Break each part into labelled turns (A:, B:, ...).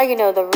A: now you know the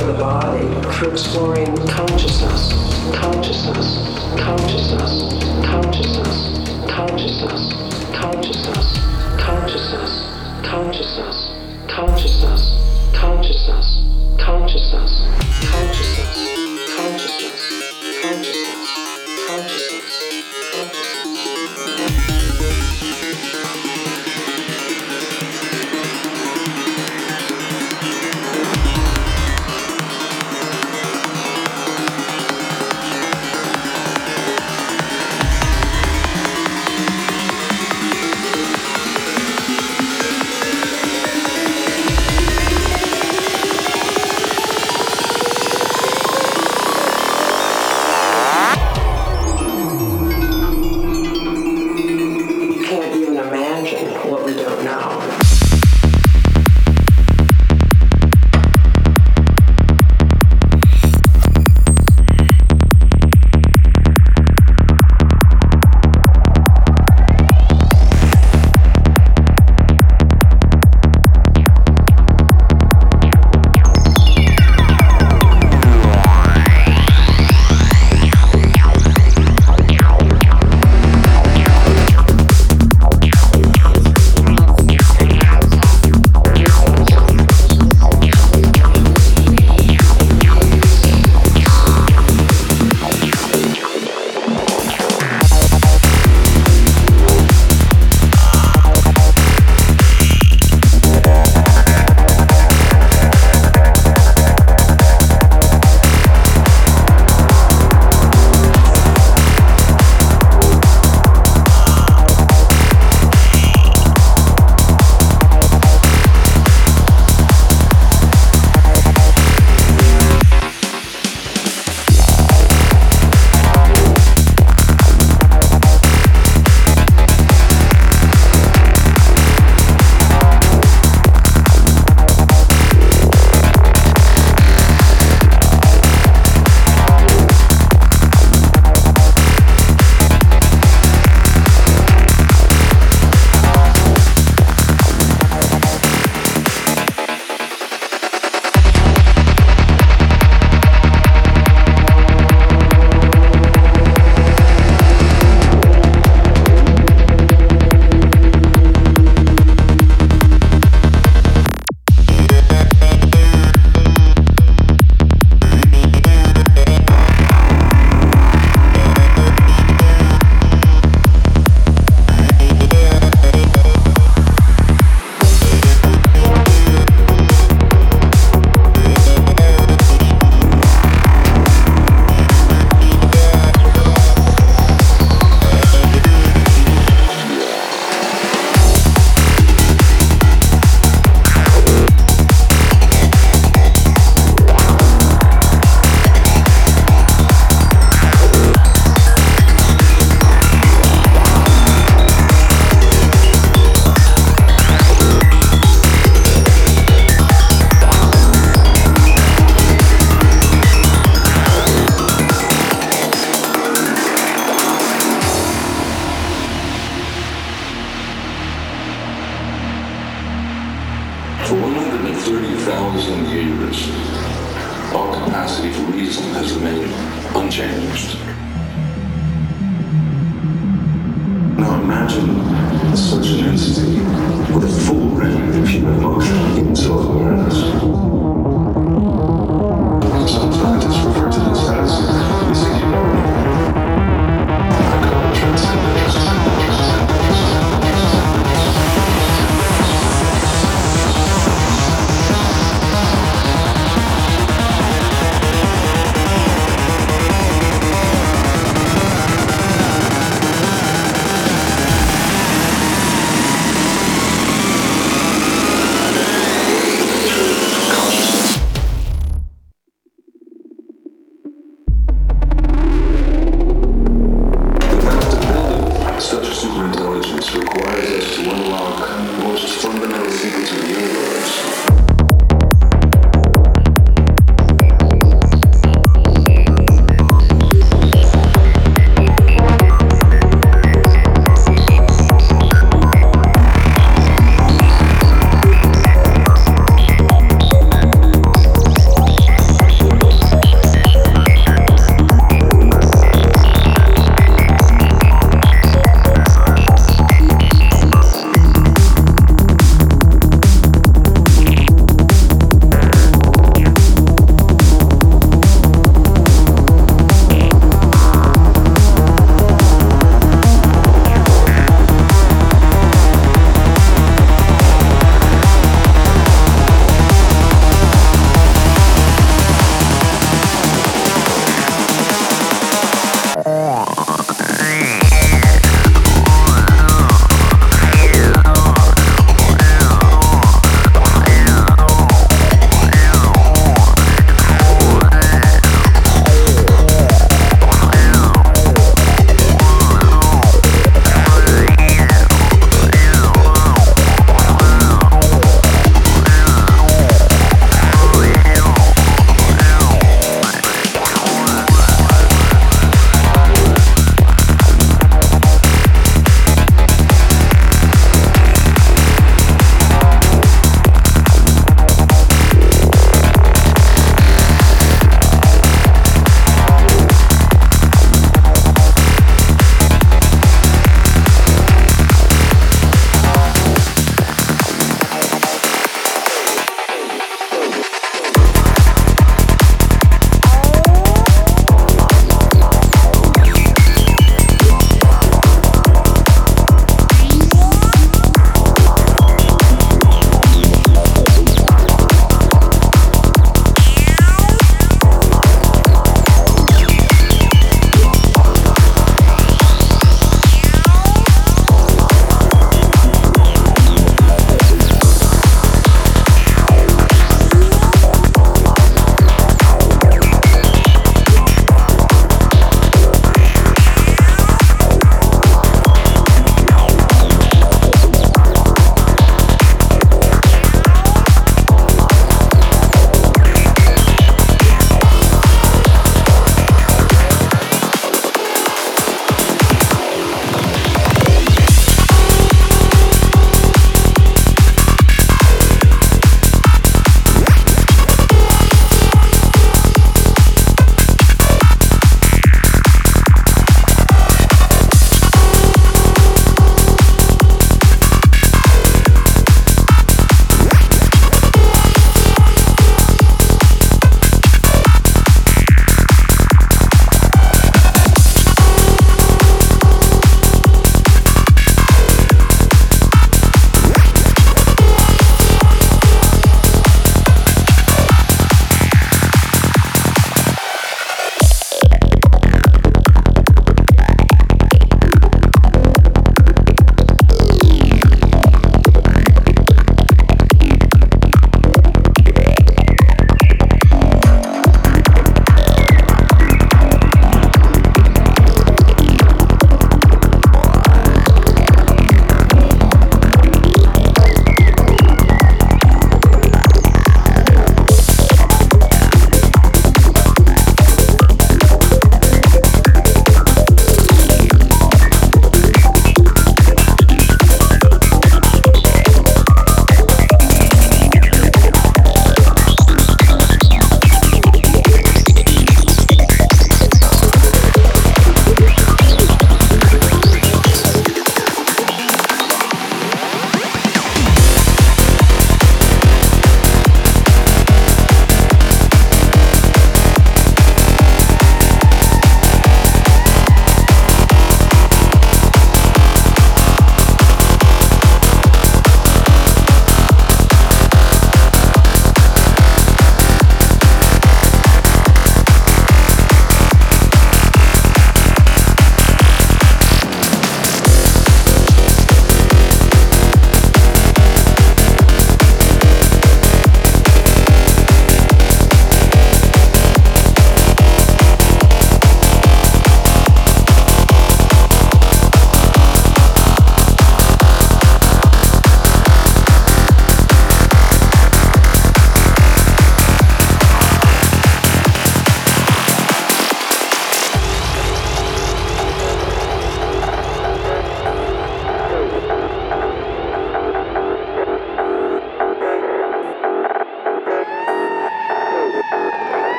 B: of the body for exploring consciousness, consciousness, consciousness, consciousness, consciousness, consciousness, consciousness, consciousness, consciousness, consciousness, consciousness, consciousness.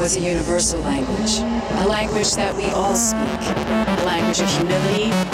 C: Was a universal language, a language that we all speak, a language of humility,